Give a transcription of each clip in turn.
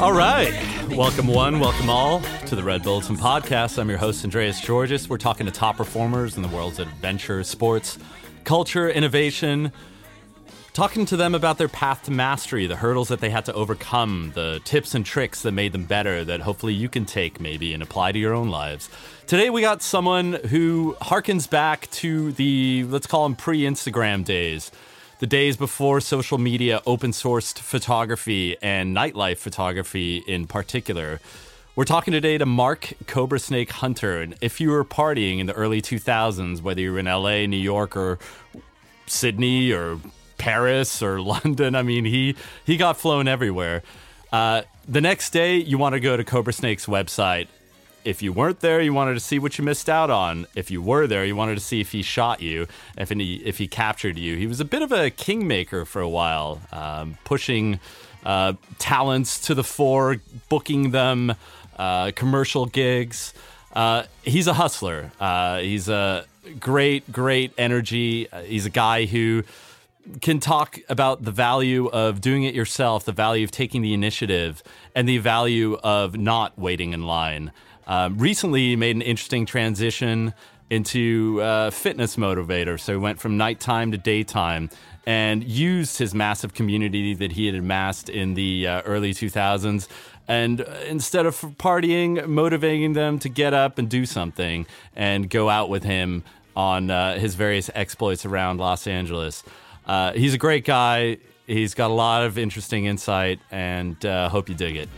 All right. Welcome, one, welcome all to the Red Bulletin Podcast. I'm your host, Andreas Tzortzis. We're talking to top performers in the worlds of adventure, sports, culture, innovation, talking to them about their path to mastery, the hurdles that they had to overcome, the tips and tricks that made them better that hopefully you can take maybe and apply to your own lives. Today we got someone who harkens back to the, let's call them pre Instagram days the days before social media open sourced photography and nightlife photography in particular. We're talking today to Mark Cobra Snake Hunter. And if you were partying in the early 2000s, whether you were in LA, New York, or Sydney, or Paris, or London, I mean, he, he got flown everywhere. Uh, the next day, you want to go to Cobra Snake's website if you weren't there, you wanted to see what you missed out on. If you were there, you wanted to see if he shot you, if he, if he captured you. He was a bit of a kingmaker for a while, um, pushing uh, talents to the fore, booking them, uh, commercial gigs. Uh, he's a hustler. Uh, he's a great, great energy. Uh, he's a guy who can talk about the value of doing it yourself, the value of taking the initiative, and the value of not waiting in line. Um, recently, he made an interesting transition into uh, fitness motivator. So he went from nighttime to daytime and used his massive community that he had amassed in the uh, early 2000s. And uh, instead of partying, motivating them to get up and do something and go out with him on uh, his various exploits around Los Angeles. Uh, he's a great guy. He's got a lot of interesting insight, and uh, hope you dig it.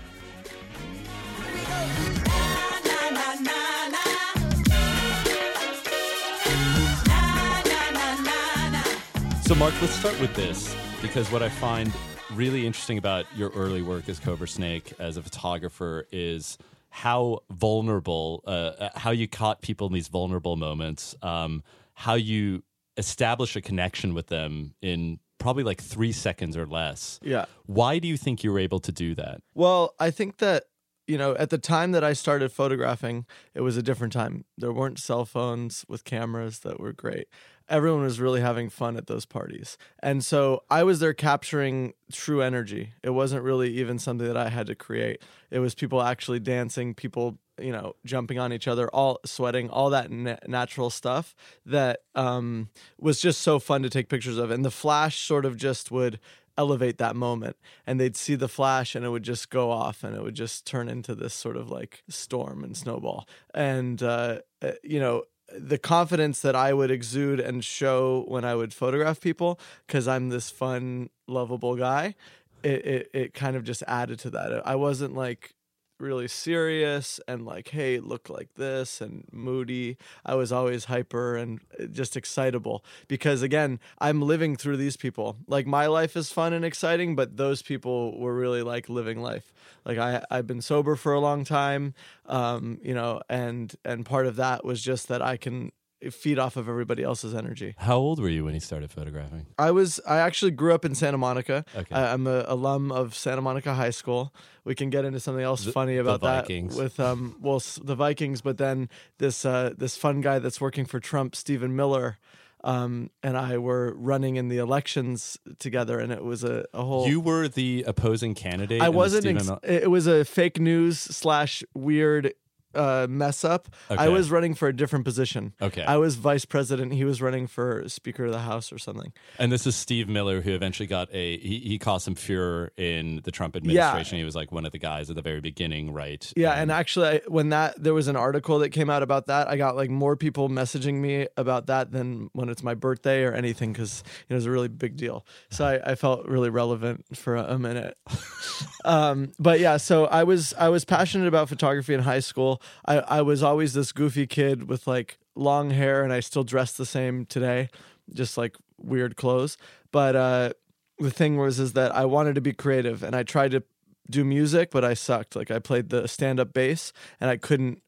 So, Mark, let's start with this because what I find really interesting about your early work as Cobra Snake as a photographer is how vulnerable, uh, uh, how you caught people in these vulnerable moments, um, how you establish a connection with them in probably like three seconds or less. Yeah. Why do you think you were able to do that? Well, I think that you know, at the time that I started photographing, it was a different time. There weren't cell phones with cameras that were great everyone was really having fun at those parties. And so I was there capturing true energy. It wasn't really even something that I had to create. It was people actually dancing, people, you know, jumping on each other, all sweating, all that na- natural stuff that um, was just so fun to take pictures of. And the flash sort of just would elevate that moment and they'd see the flash and it would just go off and it would just turn into this sort of like storm and snowball and uh, uh you know the confidence that I would exude and show when I would photograph people because I'm this fun, lovable guy. It, it it kind of just added to that. I wasn't like really serious and like, hey, look like this and moody. I was always hyper and uh, just excitable because again, I'm living through these people. Like my life is fun and exciting, but those people were really like living life. Like I I've been sober for a long time, um, you know, and and part of that was just that I can feed off of everybody else's energy. How old were you when you started photographing? I was I actually grew up in Santa Monica. Okay. I, am a alum of Santa Monica High School. We can get into something else The- funny about that with um well the Vikings, but then this uh this fun guy that's working for Trump, Stephen Miller. Um, and I were running in the elections together, and it was a, a whole. You were the opposing candidate. I wasn't. Ex- it was a fake news slash weird uh, mess up. I was running for a different position. Okay. I was vice president. He was running for Speaker of the House or something. And this is Steve Miller, who eventually got a he, he caused some furor in the Trump administration. He was like one of the guys at the very beginning, right? Yeah, Um, and actually, I, when that there was an article that came out about that, I got like more people messaging me about that than when it's my birthday or anything because it was a really big deal. So I, I felt really relevant for a, a minute. um, but yeah, so I was I was passionate about photography in high school. I I was always this goofy kid with like long hair, and I still dress the same today, just like weird clothes. But uh, the thing was is that I wanted to be creative, and I tried to do music, but I sucked. Like I played the stand up bass and I couldn't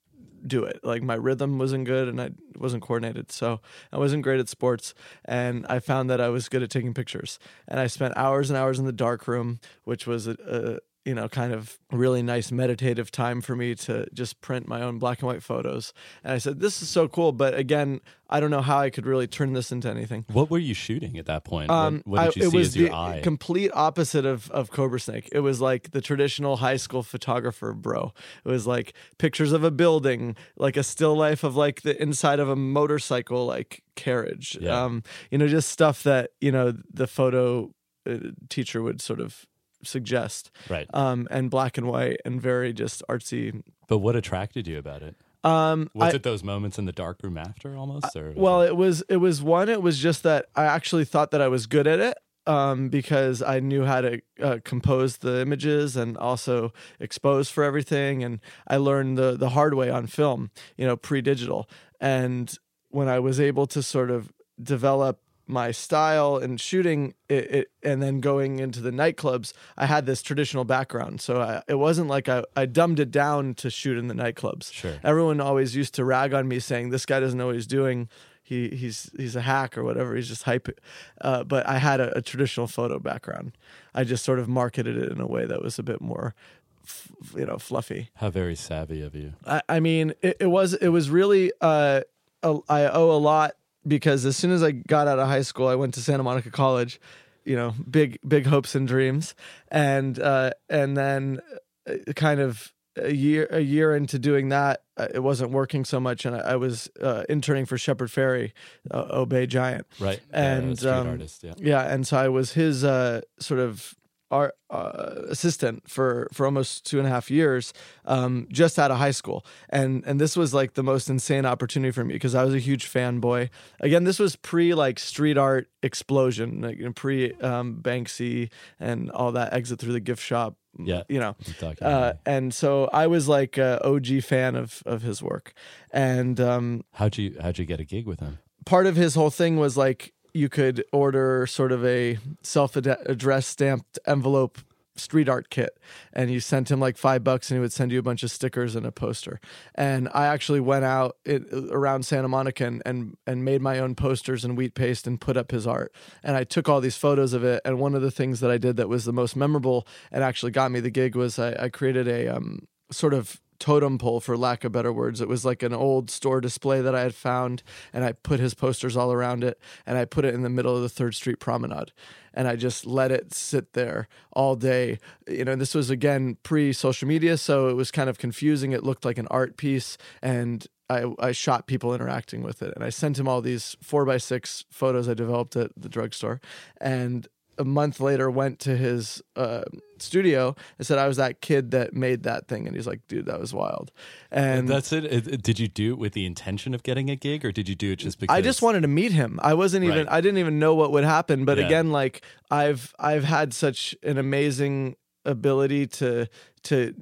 do it. Like my rhythm wasn't good and I wasn't coordinated. So I wasn't great at sports. And I found that I was good at taking pictures. And I spent hours and hours in the dark room, which was a, you know, kind of really nice meditative time for me to just print my own black and white photos. And I said, this is so cool. But again, I don't know how I could really turn this into anything. What were you shooting at that point? Um, what, what did you I, see as your the eye? complete opposite of, of Cobra Snake. It was like the traditional high school photographer bro. It was like pictures of a building, like a still life of like the inside of a motorcycle, like carriage. Yeah. Um, you know, just stuff that, you know, the photo uh, teacher would sort of suggest. right. Um, and black and white and very just artsy. but what attracted you about it? Um, Was I- it those moments in the dark room after almost? Or well, it- it was it was one. It was just that I actually thought that I was good at it um, because I knew how to uh, compose the images and also expose for everything. And I learned the the hard way on film, you know, pre digital. And when I was able to sort of develop my style and shooting it, it and then going into the nightclubs i had this traditional background. So I, it wasn't like I, I dumbed it down to shoot in the nightclubs. Sure. everyone always used to rag on me saying this guy doesn't know what he's doing. He he's he's a hack or whatever. He's just hype. Uh, but i had a, a traditional photo background. I just sort of marketed it in a way that was a bit more f- you know fluffy. How very savvy of you. I, I mean, it, it was it was really uh, a, I owe a lot because as soon as I got out of high school, I went to Santa Monica College. You know, big big hopes and dreams, and uh, and then uh, kind of a year a year into doing that, uh, it wasn't working so much, and I, I was uh, interning for Shepard Fairey, uh, Obey Giant. Right. And, street um, artist. Yeah. Yeah, and so I was his uh, sort of art uh, assistant for for almost two and a half years, um, just out of high school, and and this was like the most insane opportunity for me because I was a huge fanboy. Again, this was pre like street art explosion, like you know, pre um, Banksy and all that exit through the gift shop. Yeah. you know, uh, and so I was like a OG fan of of his work, and um, how'd you how'd you get a gig with him? part of his whole thing was like you could order sort of a self-addressed stamped envelope street art kit and you sent him like five bucks and he would send you a bunch of stickers and a poster. And i actually went out it, around santa monica and, and and made my own posters and wheat paste and put up his art. And i took all these photos of it and one of the things that i did that was the most memorable and actually got me the gig was i, I created a um, sort of totem pole for lack of better words. It was like an old store display that i had found and i put his posters all around it and i put it in the middle of the third street promenade and i just let it sit there all day. You know this was again pre social media so it was kind of confusing. It looked like an art piece and I, I shot people interacting with it and i sent him all these four by six photos i developed at the drugstore and a month later went to his uh, studio and said I was that kid that made that thing, and he's like, "Dude, that was wild." And That's it. It- it- Did you do it with the intention of getting a gig, or did you do it just because? I just wanted to meet him. I wasn't even. Right. I didn't even know what would happen. But Yeah. again, like I've I've had such an amazing ability to to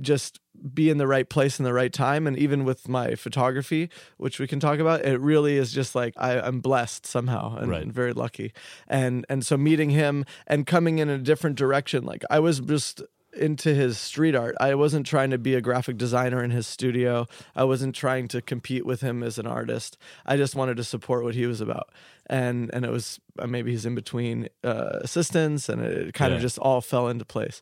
just be in the right place in the right time. And even with my photography which we can talk about it really is just like I, i'm blessed somehow and, Right. and very lucky. And and so meeting him and coming in a different direction like i was just into his street art. I wasn't trying to be a graphic designer in his studio. I wasn't trying to compete with him as an artist. I just wanted to support what he was about. And and it was uh, maybe he's in between uh, assistants and it kind Yeah. of just all fell into place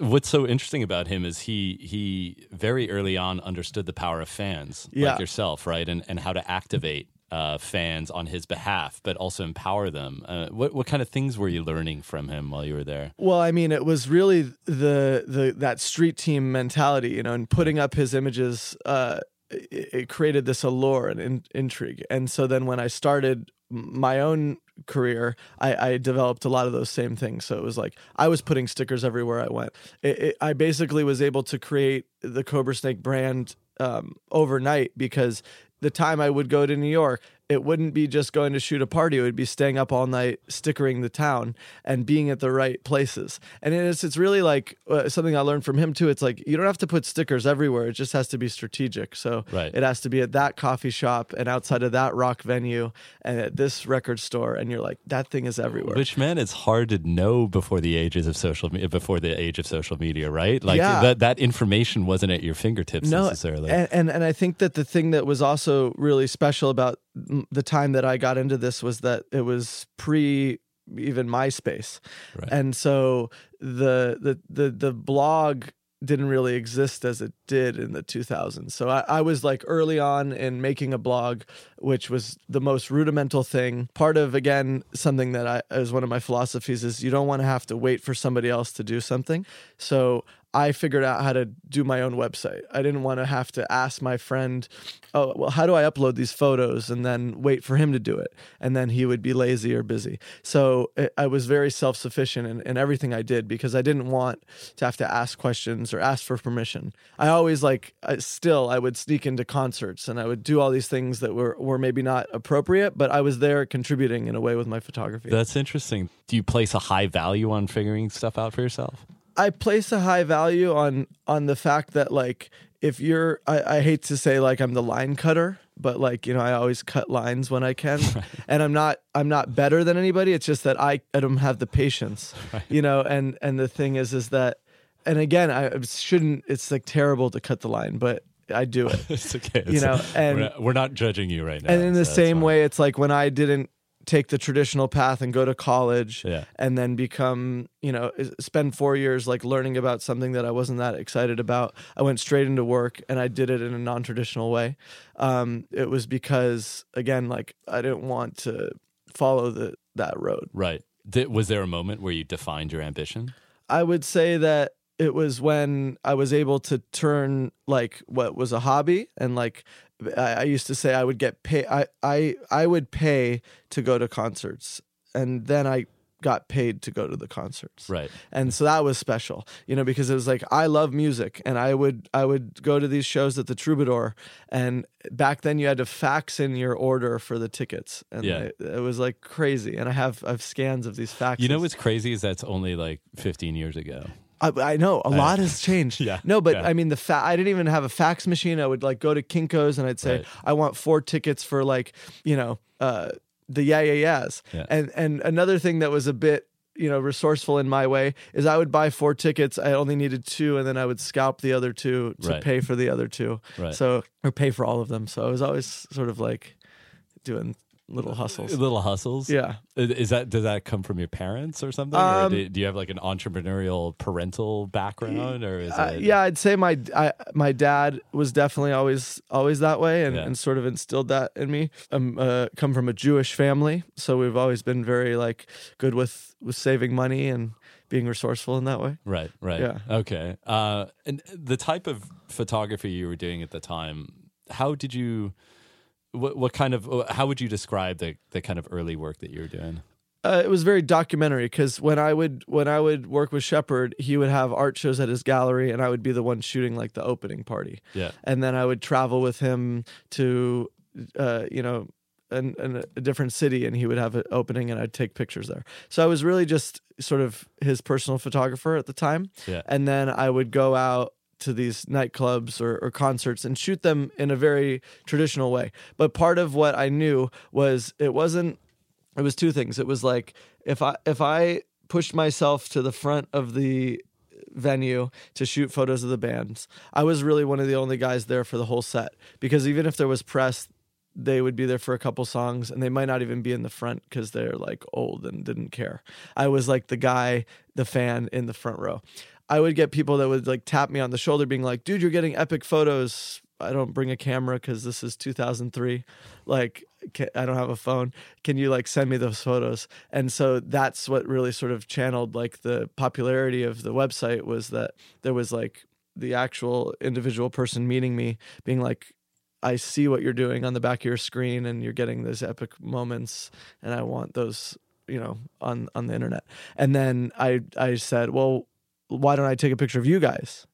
What's so interesting about him is he he very early on understood the power of fans Yeah. like yourself, right, and and how to activate uh, fans on his behalf, but also empower them. Uh, what what kind of things were you learning from him while you were there? Well, I mean, it was really the the that street team mentality, you know, and putting up his images. Uh, it, it created this allure and in, intrigue, and so then when I started my own career, I, I developed a lot of those same things. So it was like I was putting stickers everywhere I went. It, it, I basically was able to create the Cobra Snake brand um, overnight because the time I would go to New York, it wouldn't be just going to shoot a party. It would be staying up all night, stickering the town, and being at the right places. And it's it's really like uh, something I learned from him too. It's like you don't have to put stickers everywhere. It just has to be strategic. So Right. it has to be at that coffee shop and outside of that rock venue and at this record store. And you're like, that thing is everywhere. Which man, it's hard to know before the ages of social media, before the age of social media, right? Like Yeah. that that information wasn't at your fingertips necessarily. And, and and I think that the thing that was also really special about the time that I got into this was that it was pre even MySpace. Right. And so the the the the blog didn't really exist as it did in the 2000s. So I, I, was like early on in making a blog, which was the most rudimental thing. Part of again something that I is one of my philosophies is you don't want to have to wait for somebody else to do something. So I figured out how to do my own website. I didn't want to have to ask my friend, oh, well, how do I upload these photos and then wait for him to do it? And then he would be lazy or busy. So it, I was very self sufficient in, in everything I did because I didn't want to have to ask questions or ask for permission. I always like, I, still, I would sneak into concerts and I would do all these things that were, were maybe not appropriate, but I was there contributing in a way with my photography. That's interesting. Do you place a high value on figuring stuff out for yourself? I place a high value on on the fact that like if you're I, I hate to say like I'm the line cutter, but like, you know, I always cut lines when I can. and I'm not I'm not better than anybody. It's just that I, I don't have the patience. Right. You know, and and the thing is is that and again, I shouldn't it's like terrible to cut the line, but I do it. it's okay. It's you know, and we're not, we're not, judging you right now. And in the same way, it's like when I didn't take the traditional path and go to college yeah. and then become you know spend four years like learning about something that i wasn't that excited about. I went straight into work and i did it in a non-traditional way. Um, it was because again like i didn't want to follow the that road. Right. Did, was there a moment where you defined your ambition? I would say that it was when I was able to turn like what was a hobby and like I, I used to say I would get pay I, I I would pay to go to concerts and then I got paid to go to the concerts. Right. And so that was special, you know, because it was like I love music and I would I would go to these shows at the Troubadour and back then you had to fax in your order for the tickets and yeah. it, it was like crazy and I have I have scans of these faxes. You know what's crazy is that's only like 15 years ago. I, I know a lot has changed. yeah. No, but yeah. I mean the fa- I didn't even have a fax machine. I would like go to Kinkos and I'd say Right. I want four tickets for like you know uh, the yeah yeah yeahs. Yeah. And and another thing that was a bit you know resourceful in my way is I would buy four tickets. I only needed two, and then I would scalp the other two to Right. pay for the other two. Right. So or pay for all of them. So I was always sort of like doing little hustles. Little hustles. Yeah. Is that does that come from your parents or something? or Um, do, do you have like an entrepreneurial parental background, or is Uh, it? yeah, I'd say my I, my dad was definitely always always that way, and, Yeah. and sort of instilled that in me. I'm uh, come from a Jewish family, so we've always been very like good with with saving money and being resourceful in that way. Right. Right. Yeah. Okay. Uh, and the type of photography you were doing at the time, how did you? What, what kind of? How would you describe the the kind of early work that you were doing? Uh, it was very documentary because when I would when I would work with Shepard, he would have art shows at his gallery, and I would be the one shooting like the opening party. Yeah. and then I would travel with him to, uh, you know, an, an, a different city, and he would have an opening, and I'd take pictures there. So I was really just sort of his personal photographer at the time, Yeah. and then I would go out to these nightclubs or, or concerts and shoot them in a very traditional way. But part of what I knew was it wasn't. It was two things. It was like if I if I pushed myself to the front of the venue to shoot photos of the bands. I was really one of the only guys there for the whole set because even if there was press, they would be there for a couple songs and they might not even be in the front because they're like old and didn't care. I was like the guy, the fan in the front row. I would get people that would like tap me on the shoulder, being like, dude, you're getting epic photos. I don't bring a camera because this is 2003. Like, ca- I don't have a phone. Can you like send me those photos? And so that's what really sort of channeled like the popularity of the website was that there was like the actual individual person meeting me, being like, I see what you're doing on the back of your screen and you're getting those epic moments and I want those, you know, on on the internet. And then I I said, "Well, why don't I take a picture of you guys?"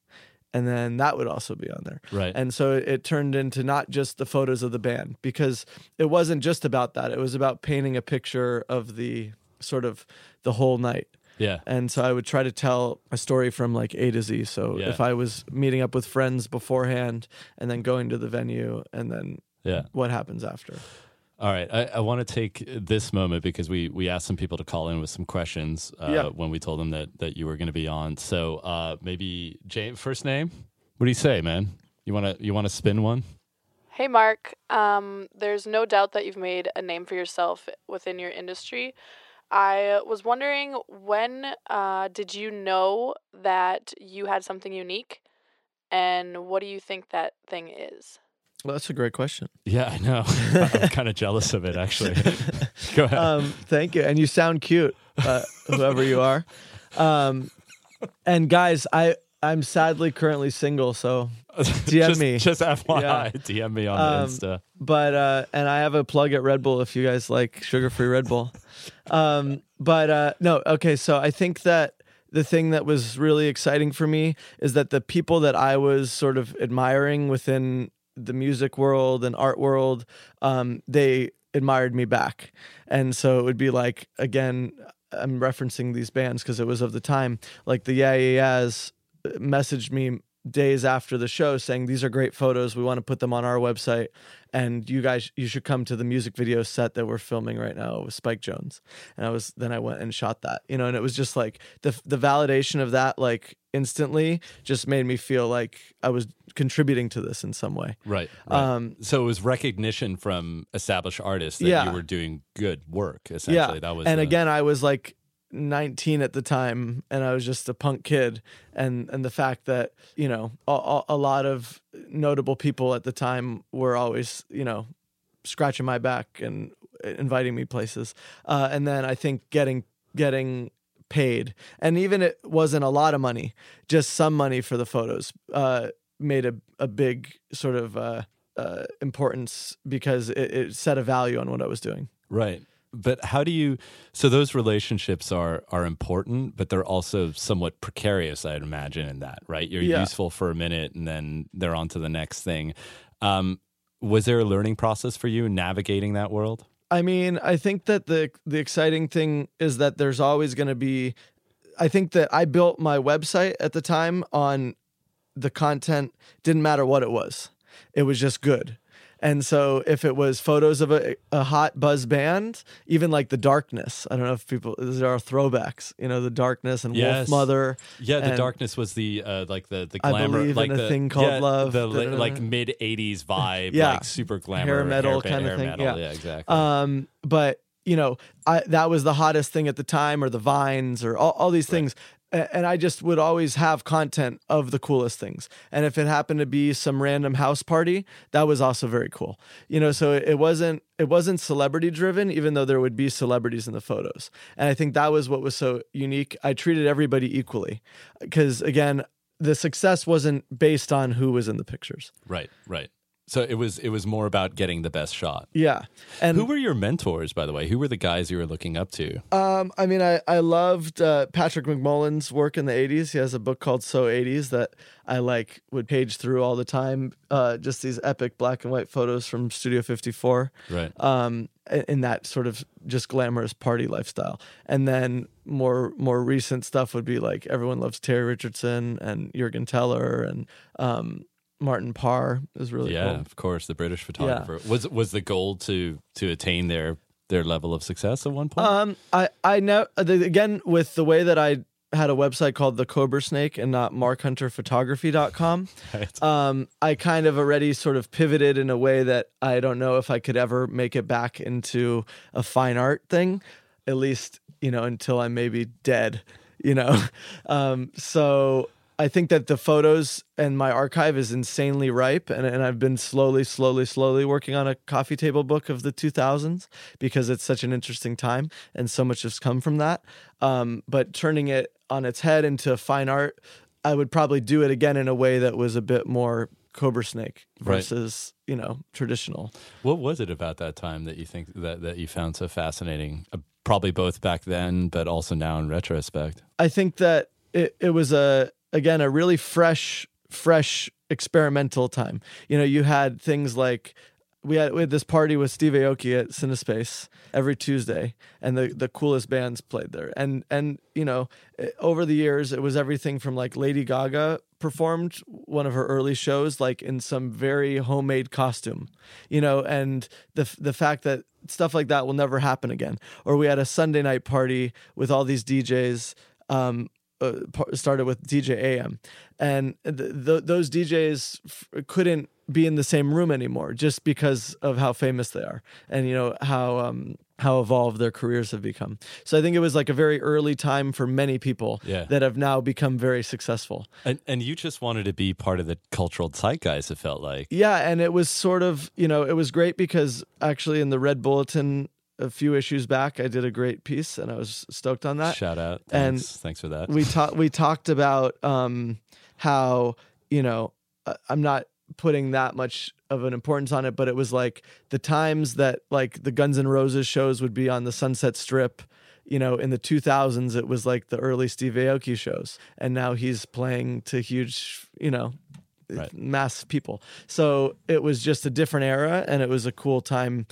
And then that would also be on there. Right. And so it, turned into not just the photos of the band because it wasn't just about that. It was about painting a picture of the sort of the whole night. yeah. And so I would try to tell a story from like A to Z. So Yeah. if I was meeting up with friends beforehand and then going to the venue and then Yeah. what happens after. All right, I, I want to take this moment because we we asked some people to call in with some questions uh, Yeah. when we told them that that you were going to be on. So uh, maybe James, first name. What do you say, man? You want to you want to spin one? Hey, Mark. Um, there's no doubt that you've made a name for yourself within your industry. I was wondering when uh, did you know that you had something unique, and what do you think that thing is? Well, that's a great question. Yeah, I know. I'm kind of jealous of it, actually. Go ahead. Um, thank you, and you sound cute, uh, whoever you are. Um, and guys, I I'm sadly currently single, so DM just, me. Just FYI, Yeah. DM me on Um, Insta. but uh and I have a plug at Red Bull if you guys like sugar-free Red Bull. Um but uh no, okay, so I think that the thing that was really exciting for me is that the people that I was sort of admiring within the music world and art world, um they admired me back. And so it would be like again I'm referencing these bands because it was of the time, like the Yeah Yeah Yeahs messaged me days after the show saying these are great photos we want to put them on our website and you guys you should come to the music video set that we're filming right now with spike jonze and i was then i went and shot that you know and it was just like the the validation of that like instantly just made me feel like i was contributing to this in some way Right. right. um so it was recognition from established artists that Yeah. you were doing good work, essentially. yeah That was and the- again i was like 19 at the time and i was just a punk kid and and the fact that you know a, a, lot of notable people at the time were always you know scratching my back and inviting me places uh, and then i think getting getting paid and even it wasn't a lot of money just some money for the photos uh, made a, a big sort of uh, uh, importance because it, it set a value on what i was doing Right. But how do you so those relationships are are important, but they're also somewhat precarious, I'd imagine, in that, right? You're Yeah. useful for a minute and then they're on to the next thing. Um, was there a learning process for you navigating that world? I mean, I think that the the exciting thing is that there's always going to be. I think that I built my website at the time on the content didn't matter what it was, it was just good. And so if it was photos of a, a hot buzz band, even like the darkness, I don't know if people these are throwbacks, you know, the darkness and Yes. Wolfmother. Yeah, the darkness was the uh, like the the glamour, like the thing called yeah, love, the li- da-da-da. like mid '80s vibe, Yeah. like super glamour, Hair metal ba- kinda thing, metal. yeah. yeah, exactly. Um, but you know, I that was the hottest thing at the time, or the vines, or all, all these things. And I just would always have content of the coolest things. And if it happened to be some random house party, that was also very cool. You know, so it wasn't it wasn't celebrity driven, even though there would be celebrities in the photos. And I think that was what was so unique. I treated everybody equally, because again, the success wasn't based on who was in the pictures. right, right. So it was it was more about getting the best shot. Yeah, and Who were your mentors, by the way? Who were the guys you were looking up to? Um, I mean, I I loved uh, Patrick McMullen's work in the '80s. He has a book called So '80s that I like would page through all the time. Uh, just these epic black and white photos from Studio 54. Right. Um, in in that sort of just glamorous party lifestyle, and then more more recent stuff would be like everyone loves Terry Richardson and Juergen Teller and um, Martin Parr is really yeah, cool. of course, the British photographer. Was was the goal to to attain their their level of success at one point? Um, I I know again with the way that I had a website called the Cobra Snake and not markhunterphotography.com. Right. Um, I kind of already sort of pivoted in a way that I don't know if I could ever make it back into a fine art thing, at least you know until I'm maybe dead. You know, um, so I think that the photos and my archive is insanely ripe, and, and I've been slowly, slowly, slowly working on a coffee table book of the 2000s because it's such an interesting time, and so much has come from that. Um, but turning it on its head into fine art, I would probably do it again in a way that was a bit more Cobra Snake Right. versus you know traditional. What was it about that time that you think that that you found so fascinating? Uh, probably both back then, but also now in retrospect. I think that it, it was a again a really fresh fresh experimental time. You know, you had things like we had we had this party with Steve Aoki at Cinespace every Tuesday, and the the coolest bands played there. And and you know, eh, over the years, it was everything from like Lady Gaga performed one of her early shows like in some very homemade costume, you know, and the the fact that stuff like that will never happen again. Or we had a Sunday night party with all these DJs. Um, started with DJ AM, and th- th- those DJs f- couldn't be in the same room anymore just because of how famous they are, and you know how um, how evolved their careers have become. So I think it was like a very early time for many people Yeah. that have now become very successful. And and you just wanted to be part of the cultural zeitgeist. It felt like. Yeah, and it was sort of, you know, it was great because actually in the Red Bulletin a few issues back, I did a great piece and I was stoked on that. Shout out. and Thanks. Thanks for that. we talked we talked about um how you know i'm not putting that much of an importance on it but it was like the times that like the guns N' roses shows would be on the sunset strip you know in the 2000s it was like the early steve aoki shows and now he's playing to huge you know Right. mass people so it was just a different era and it was a cool time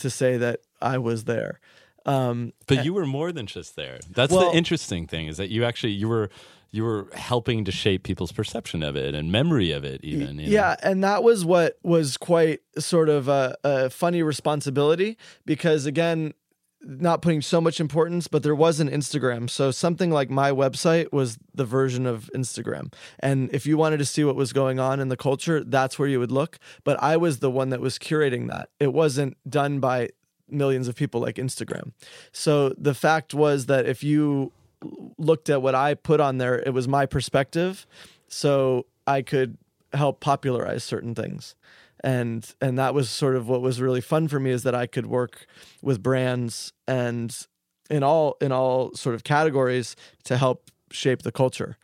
to say that i was there um But you were more than just there. That's Well- the interesting thing is that you actually you were you were helping to shape people's perception of it and memory of it even. you know? Yeah, and that was what was quite sort of a, a funny responsibility because again, not putting so much importance, but there was an Instagram. So something like my website was the version of Instagram. And if you wanted to see what was going on in the culture, that's where you would look. But I was the one that was curating that. It wasn't done by millions of people like Instagram. So the fact was that if you looked at what I put on there, it was my perspective. So I could help popularize certain things. And and that was sort of what was really fun for me is that I could work with brands and in all in all sort of categories to help shape the culture.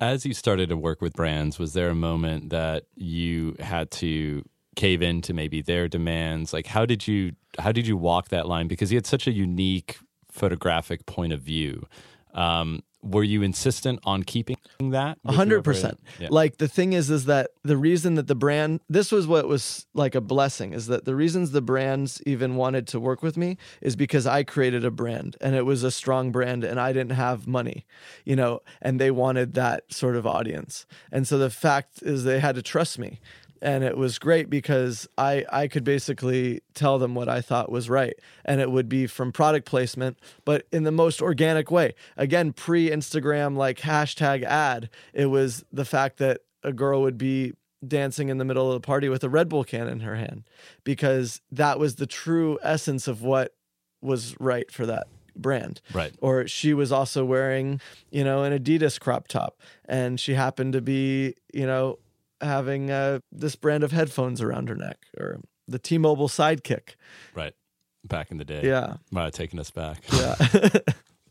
As you started to work with brands, was there a moment that you had to cave into maybe their demands? Like how did you how did you walk that line? Because you had such a unique photographic point of view. Um, were you insistent on keeping that? A with hundred your percent. brand? Yeah. Like the thing is, is that the reason that the brand, this was what was like a blessing, is that the reasons the brands even wanted to work with me is because I created a brand and it was a strong brand and I didn't have money, you know, and they wanted that sort of audience. And so the fact is they had to trust me. And it was great because I, I could basically tell them what I thought was right. And it would be from product placement, but in the most organic way. Again, pre Instagram, like hashtag ad, it was the fact that a girl would be dancing in the middle of the party with a Red Bull can in her hand because that was the true essence of what was right for that brand Right. or she was also wearing you know an adidas crop top and she happened to be you know having uh, this brand of headphones around her neck or the t-mobile sidekick Right. Back in the day. yeah Might have taken us back. yeah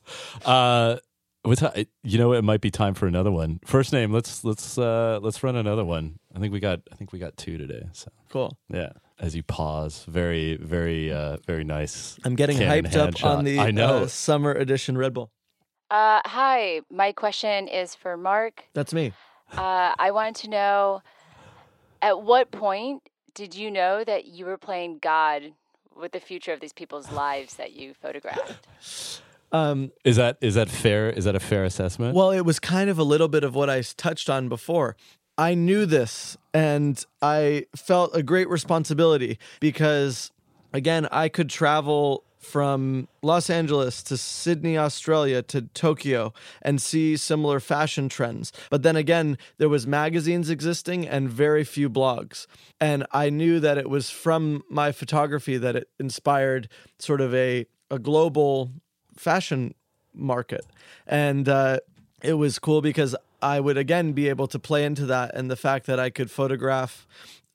Uh, what's? You know, it might be time for another one. First name. Let's let's uh, let's run another one. I think we got I think we got two today. So cool yeah. As you pause, very very uh, very nice. i'm getting hyped up headshot. on the I know. uh, summer edition red bull Uh, hi, my question is for Mark. that's me Uh, I wanted to know at what point did you know that you were playing God with the future of these people's lives that you photographed? um, Is that is that fair? Is that a fair assessment? Well, it was kind of a little bit of what I touched on before. I knew this and I felt a great responsibility because, again, I could travel from Los Angeles to Sydney, Australia to Tokyo and see similar fashion trends. But then again, there was magazines existing and very few blogs. And I knew that it was from my photography that it inspired sort of a, a global fashion market. And uh, it was cool because I would again be able to play into that and the fact that I could photograph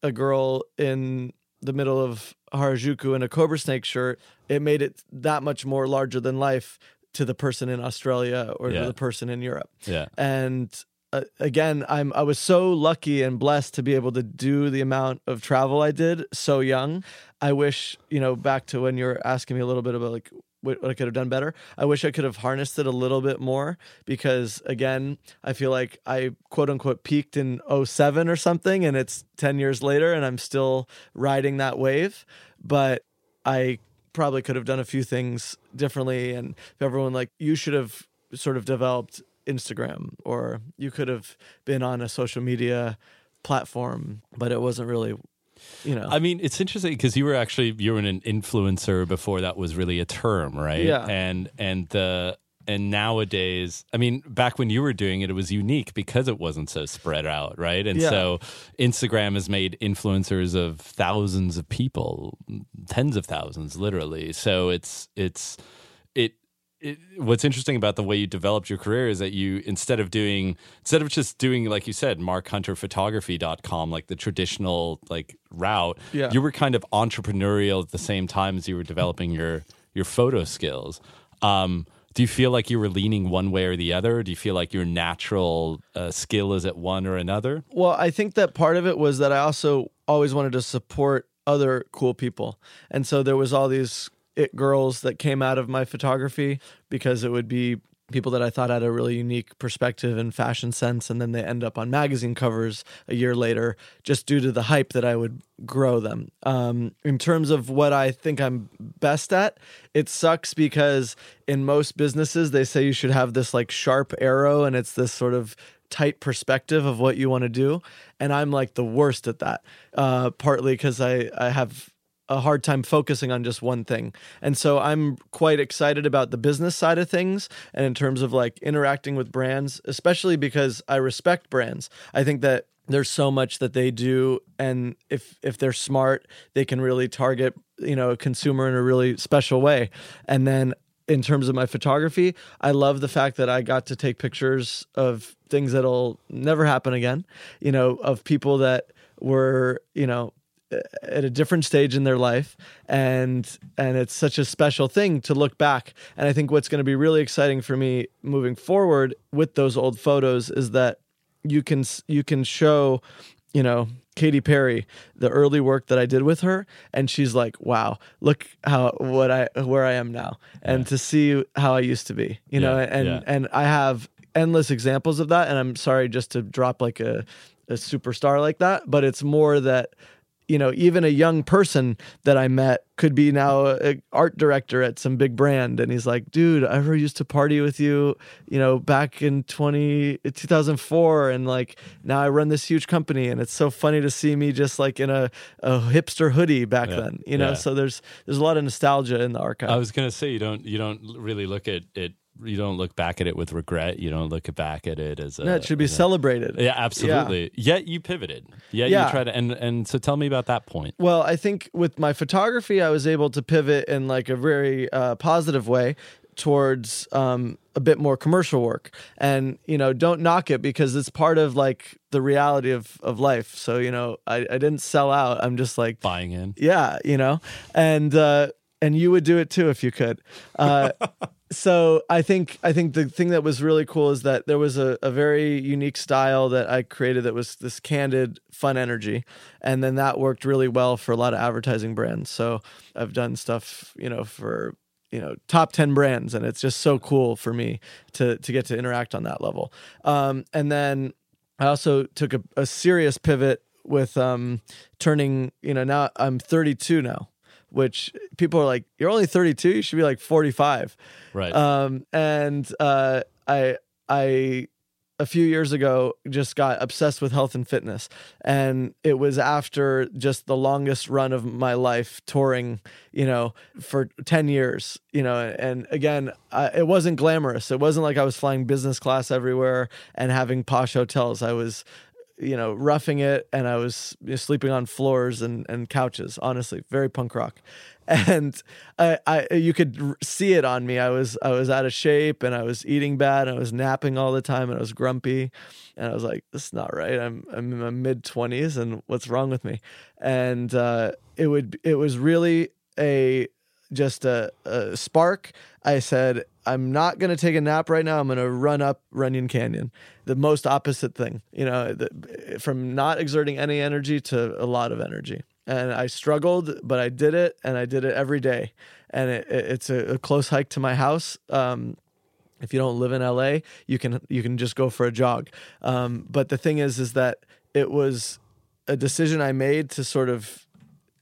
a girl in the middle of Harajuku in a cobra snake shirt, it made it that much more larger than life to the person in Australia or Yeah. to the person in Europe. yeah. And uh, again, I'm I was so lucky and blessed to be able to do the amount of travel I did so young. I wish, you know, back to when you were asking me a little bit about like what, I could have done better. I wish I could have harnessed it a little bit more because again, I feel like I quote unquote peaked in 07 or something and it's 10 years later and I'm still riding that wave, but I probably could have done a few things differently and if everyone like you should have sort of developed Instagram or you could have been on a social media platform, but it wasn't really, you know. I mean, it's interesting because you were actually you were an influencer before that was really a term, right? Yeah. And and the and nowadays, I mean, back when you were doing it, it was unique because it wasn't so spread out, right? And Yeah. so Instagram has made influencers of thousands of people, tens of thousands, literally. So it's it's it. It, what's interesting about the way you developed your career is that you instead of doing instead of just doing like you said markhunterphotography.com like the traditional like route Yeah. you were kind of entrepreneurial at the same time as you were developing your your photo skills um, do you feel like you were leaning one way or the other? Do you feel like your natural uh, skill is at one or another? Well, I think that part of it was that I also always wanted to support other cool people. And so there was all these it girls that came out of my photography because it would be people that I thought had a really unique perspective and fashion sense and then they end up on magazine covers a year later just due to the hype that I would grow them. Um, in terms of what I think I'm best at, it sucks because in most businesses they say you should have this like sharp arrow and it's this sort of tight perspective of what you want to do and i'm like the worst at that uh, partly because I, I have a hard time focusing on just one thing. And so i'm quite excited about the business side of things and in terms of like interacting with brands especially because i respect brands. I think that there's so much that they do and if if they're smart they can really target you know a consumer in a really special way. And then in terms of my photography, I love the fact that I got to take pictures of things that'll never happen again, you know, of people that were, you know, at a different stage in their life. And and it's such a special thing to look back. And i think what's going to be really exciting for me moving forward with those old photos is that you can you can show you know Katy Perry the early work that I did with her. And she's like wow look how what I where I am now. And to see how I used to be you know and yeah. and I have endless examples of that. And I'm sorry just to drop like a a superstar like that but it's more that you know even a young person that I met could be now an art director at some big brand. And he's like dude I ever used to party with you you know back in 20 2004 and like now I run this huge company. And it's so funny to see me just like in a, a hipster hoodie back Yeah, then you know? yeah. so there's there's a lot of nostalgia in the archive. I was gonna say you don't you don't really look at it you don't look back at it with regret. You don't look back at it as a, no, it should be as a- celebrated Yeah, absolutely. Yet you pivoted. Yet Yeah. you try to and and so tell me about that point. Well, I think with my photography, I was able to pivot in like a very uh, positive way towards um, a bit more commercial work. And you know, don't knock it because it's part of like the reality of of life. So you know, I, I didn't sell out. I'm just like, Buying in. yeah, you know, and uh, and you would do it too if you could. Uh, so I think I think the thing that was really cool is that there was a, a very unique style that I created that was this candid, fun energy, and then that worked really well for a lot of advertising brands. So I've done stuff, you know, for you know top 10 brands and it's just so cool for me to to get to interact on that level. Um, and then i also took a, a serious pivot with um, turning you know now i'm 32 now which people are like you're only 32 you should be like 45 Right. um, and uh, I I a few years ago just got obsessed with health and fitness, and it was after just the longest run of my life touring, you know, for ten years, you know, and again, I, it wasn't glamorous. It wasn't like I was flying business class everywhere and having posh hotels. I was you know, roughing it, and I was you know, sleeping on floors and, and couches. Honestly, very punk rock, and I, I you could see it on me. I was I was out of shape, and I was eating bad, and I was napping all the time, and I was grumpy, and I was like, "This is not right. I'm I'm in my mid twenties, and what's wrong with me?" And uh, it would it was really a just a, a spark. I said, I'm not going to take a nap right now. I'm going to run up Runyon Canyon. The most opposite thing, you know, the, from not exerting any energy to a lot of energy. And I struggled, but I did it and I did it every day. And it, it- it's a, a close hike to my house. Um, if you don't live in LA, you can you can just go for a jog. Um, but the thing is, is that it was a decision I made to sort of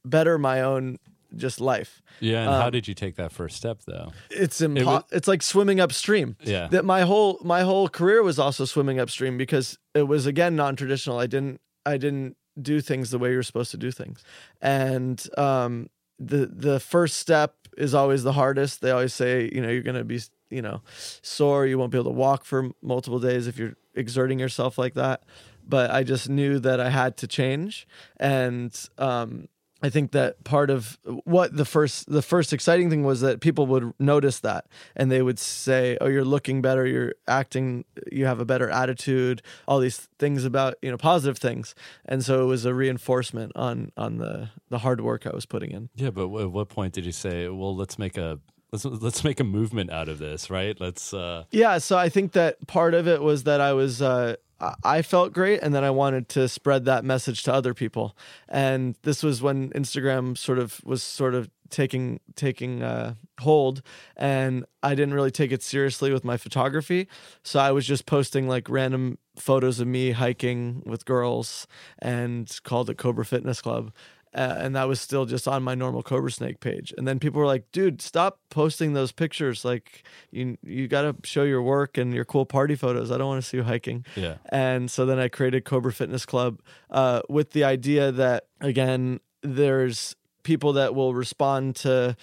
better my own just life. yeah. And how um, did you take that first step though? It's impo- was- it's like swimming upstream. Yeah. That my whole my whole career was also swimming upstream because it was again non-traditional. I didn't I didn't do things the way you're supposed to do things. And um the the first step is always the hardest. They always say, you know, you're going to be you know, sore. You won't be able to walk for multiple days if you're exerting yourself like that. But I just knew that I had to change, and um, I think that part of what the first the first exciting thing was that people would notice that and they would say, "Oh, you're looking better, you're acting, you have a better attitude, all these things about, you know, positive things." And so it was a reinforcement on on the the hard work I was putting in. Yeah, but at what point did you say, "Well, let's make a let's let's make a movement out of this, right? Let's uh Yeah, so I think that part of it was that I was uh I- felt great and then I wanted to spread that message to other people. And this was when Instagram sort of was sort of taking taking uh hold and I didn't really take it seriously with my photography. So I was just posting like random photos of me hiking with girls and called it Cobra Fitness Club. Uh, and that was still just on my normal Cobra Snake page. And then people were like, "Dude, stop posting those pictures. Like, you you got to show your work and your cool party photos. I don't want to see you hiking." yeah. And so then I created Cobra Fitness Club uh, with the idea that again, there's people that will respond to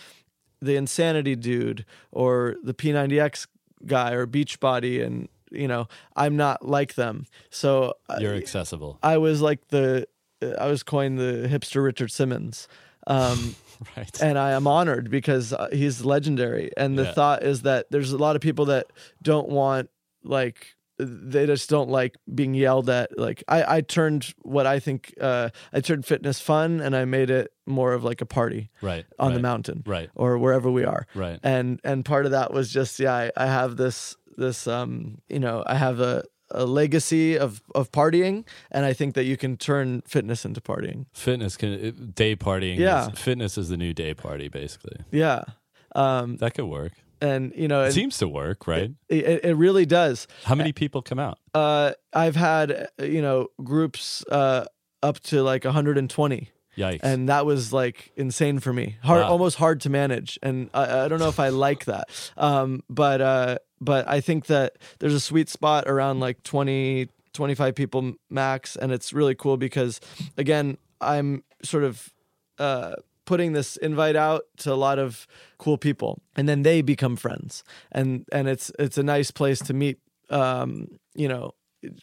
the Insanity Dude or the P90X guy or Beachbody, and you know, I'm not like them. So uh, You're accessible. I was like the I was coined the hipster Richard Simmons. Um, Right. and I am honored because uh, he's legendary. And the Yeah. thought is that there's a lot of people that don't want like they just don't like being yelled at. Like I, I turned what I think uh, I turned fitness fun, and I made it more of like a party right. on right, the mountain Right. or wherever we are. Right. And and part of that was just yeah, I, I have this this um you know I have a a legacy of of partying, and I think that you can turn fitness into partying. Fitness can it- day partying. Yeah. is- fitness is the new day party, basically. Yeah. Um, That could work. and you know, It and seems to work, right? it, it really does. How many people come out? Uh, I've had you know groups uh, up to like 120, Yikes. and that was like insane for me. Hard, Wow. almost hard to manage, and I, I don't know if I like that. Um, but uh, but I think that there's a sweet spot around like 20, 25 people max, and it's really cool because again, I'm sort of. Uh, putting this invite out to a lot of cool people and then they become friends and and it's it's a nice place to meet um you know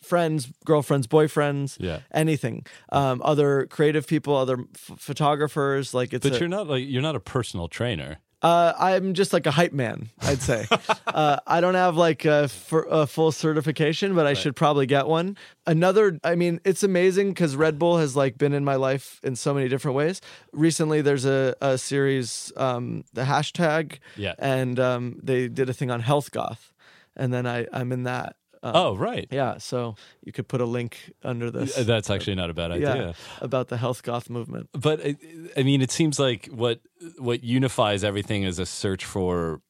friends girlfriends boyfriends yeah. anything um other creative people other f- photographers like it's But a- you're not like you're not a personal trainer. Uh, I'm just like a hype man, I'd say. uh, I don't have like a full certification, but I should probably get one. Another, I mean, it's amazing because Red Bull has like been in my life in so many different ways. Recently, there's a, a series, um, the hashtag, Yeah. and um, they did a thing on health goth, and then I I'm in that. Um, Oh, right. yeah. So you could put a link under this. That's actually not a bad idea. yeah, about the health goth movement. But I, I mean, it seems like what what unifies everything is a search for.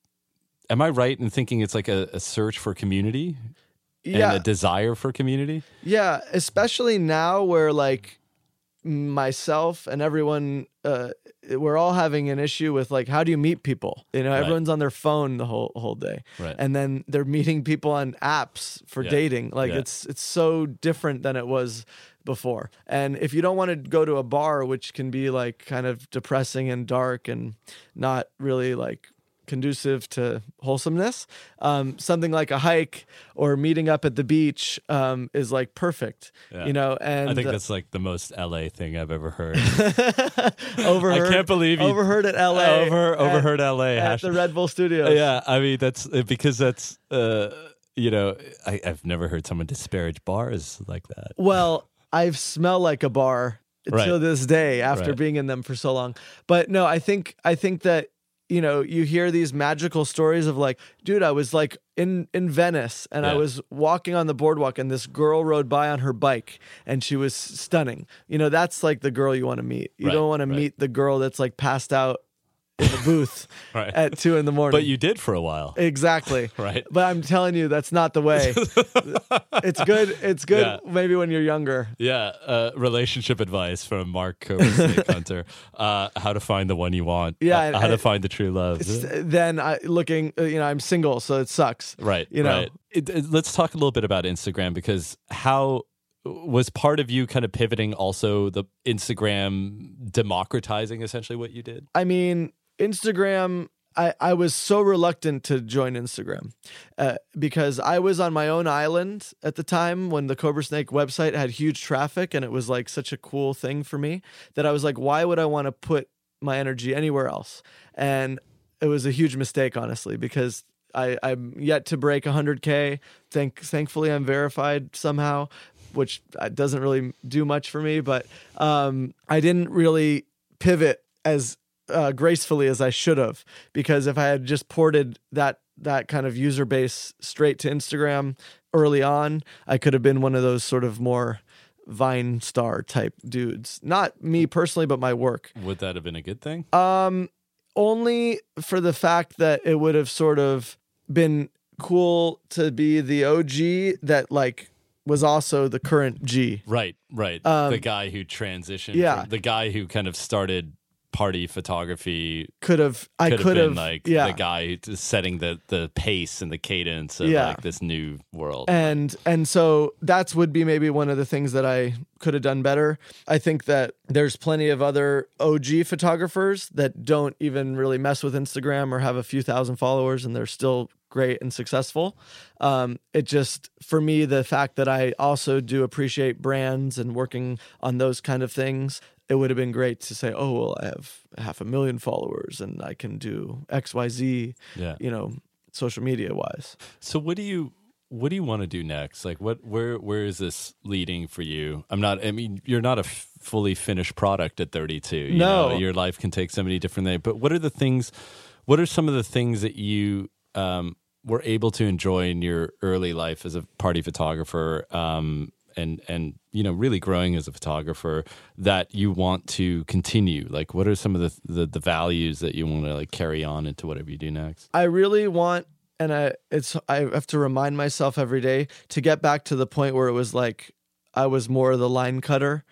Am I right in thinking it's like a, a search for community Yeah, and a desire for community? Yeah, especially now where like myself and everyone uh we're all having an issue with like how do you meet people? You know, Right. everyone's on their phone the whole whole day. Right. And then they're meeting people on apps for Yeah. dating. Like Yeah. it's it's so different than it was before. And if you don't want to go to a bar which can be like kind of depressing and dark and not really like conducive to wholesomeness um, something like a hike or meeting up at the beach um, is like perfect Yeah. you know and I think that's like the most LA thing I've ever heard. overheard, I can't believe you overheard at LA Over at- overheard LA. at, the Red Bull Studios. yeah, I mean that's because that's uh, you know I, I've never heard someone disparage bars like that. Well, I've smell like a bar Right. till this day after Right. being in them for so long. But no, I think I think that you know you hear these magical stories of like, dude, I was like in in Venice and I was walking on the boardwalk and this girl rode by on her bike and she was stunning. You know, that's like the girl you want to meet. You Right, don't want to meet the girl that's like passed out in the booth Right. at two in the morning. But you did for a while, Exactly. right? But I'm telling you, that's not the way. it's good. It's good. Yeah. Maybe when you're younger. Yeah, uh, relationship advice from Mark Snake Hunter: uh, how to find the one you want. Yeah, uh, how to find the true love. Then I looking. uh, You know, I'm single, so it sucks. Right. you know. right. It, it- let's talk a little bit about Instagram because how was part of you kind of pivoting also the Instagram democratizing essentially what you did? I mean, Instagram I, I was so reluctant to join Instagram uh, because I was on my own island at the time when the Cobra Snake website had huge traffic and it was like such a cool thing for me that I was like, why would I want to put my energy anywhere else? And it was a huge mistake, honestly, because I, I'm yet to break 100K. Thank, thankfully, I'm verified somehow, which uh, doesn't really do much for me, but um, I didn't really pivot as uh, gracefully as I should have because if I had just ported that that kind of user base straight to Instagram early on, I could have been one of those sort of more Vine star type dudes. Not me personally, but my work. Would that have been a good thing? Um, only for the fact that it would have sort of been cool to be the OG that like was also the current G. Right, right. Um, the guy who transitioned. yeah. the guy who kind of started party photography Could have I could, have like yeah. the guy setting the the pace and the cadence of Yeah. like this new world. and and so that's would be maybe one of the things that I could have done better. I think that there's plenty of other OG photographers that don't even really mess with Instagram or have a few thousand followers and they're still great and successful. Um, it just for me the fact that I also do appreciate brands and working on those kind of things. It would have been great to say, "Oh, well, I have half a million followers and I can do X, Y, Z." yeah. You know, social media wise. So what do you what do you want to do next? Like what where where is this leading for you? I'm not I mean you're not a f- fully finished product at 32. You No. know, your life can take so many different things. But what are the things what are some of the things that you um were able to enjoy in your early life as a party photographer um and and you know really growing as a photographer that you want to continue like what are some of the the, the values that you want to like carry on into whatever you do next I really want and I it's I have to remind myself every day to get back to the point where it was like I was more the line cutter.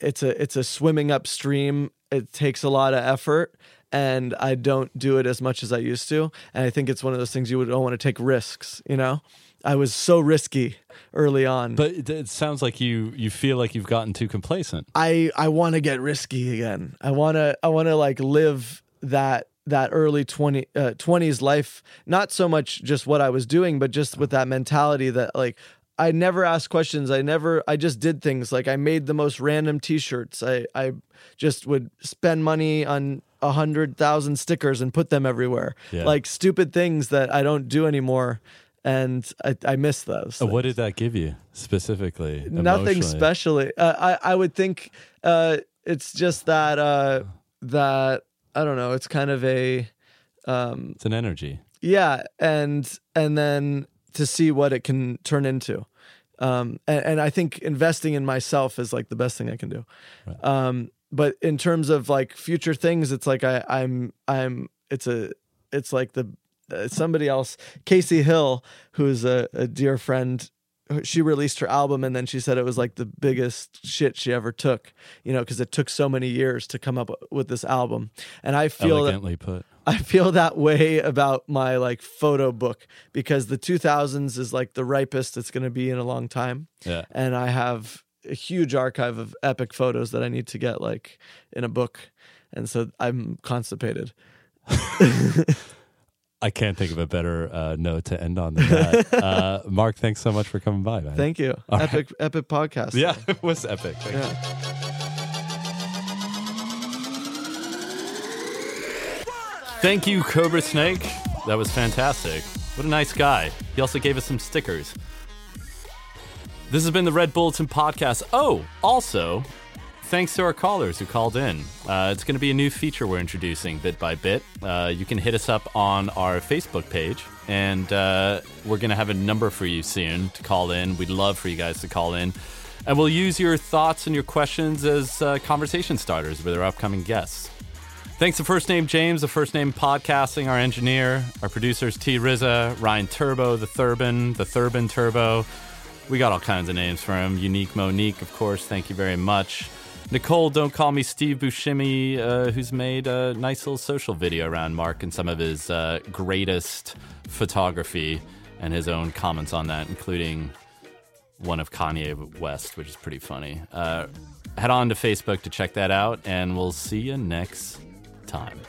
It's a it's a swimming upstream. It takes a lot of effort and I don't do it as much as I used to. And I think it's one of those things you would don't want to take risks, you know? I was so risky early on. But it, it sounds like you you feel like you've gotten too complacent. I I want to get risky again. I want to I want to like live that that early 20 uh, 20s life not so much just what I was doing but just with that mentality that like I never asked questions. I never I just did things like I made the most random t-shirts. I I just would spend money on a hundred thousand stickers and put them everywhere. Yeah. Like stupid things that I don't do anymore. And I, I miss those. Uh, What did that give you specifically? nothing specially uh, i i would think uh it's just that uh that i don't know it's kind of a um It's an energy. yeah and and then to see what it can turn into um and, and i think investing in myself is like the best thing i can do Right. um but in terms of like future things it's like i i'm i'm it's a it's like the uh, somebody else casey hill who's a, a dear friend she released her album and then she said it was like the biggest shit she ever took you know because it took so many years to come up with this album and i feel that Elegantly put. I feel that way about my like photo book because the 2000s is like the ripest it's going to be in a long time Yeah. and I have a huge archive of epic photos that I need to get like in a book and so I'm constipated. I can't think of a better uh, note to end on than that. uh, Mark, thanks so much for coming by, man. Thank you. All right. epic epic podcast. yeah, it was epic. Thank you. Thank you, Cobra Snake. That was fantastic. What a nice guy. He also gave us some stickers. This has been the Red Bulletin Podcast. Oh, also, thanks to our callers who called in. Uh, it's going to be a new feature we're introducing bit by bit. Uh, you can hit us up on our Facebook page, and uh, we're going to have a number for you soon to call in. We'd love for you guys to call in. And we'll use your thoughts and your questions as uh, conversation starters with our upcoming guests. Thanks to First Name James, the First Name Podcasting, our engineer, our producers T Rizza, Ryan Turbo, the Thurbin, the Thurbin Turbo. We got all kinds of names for him. Unique Monique, of course. Thank you very much. Nicole, don't call me Steve Buscemi, uh, who's made a nice little social video around Mark and some of his uh, greatest photography and his own comments on that, including one of Kanye West, which is pretty funny. Uh, head on to Facebook to check that out, and we'll see you next time.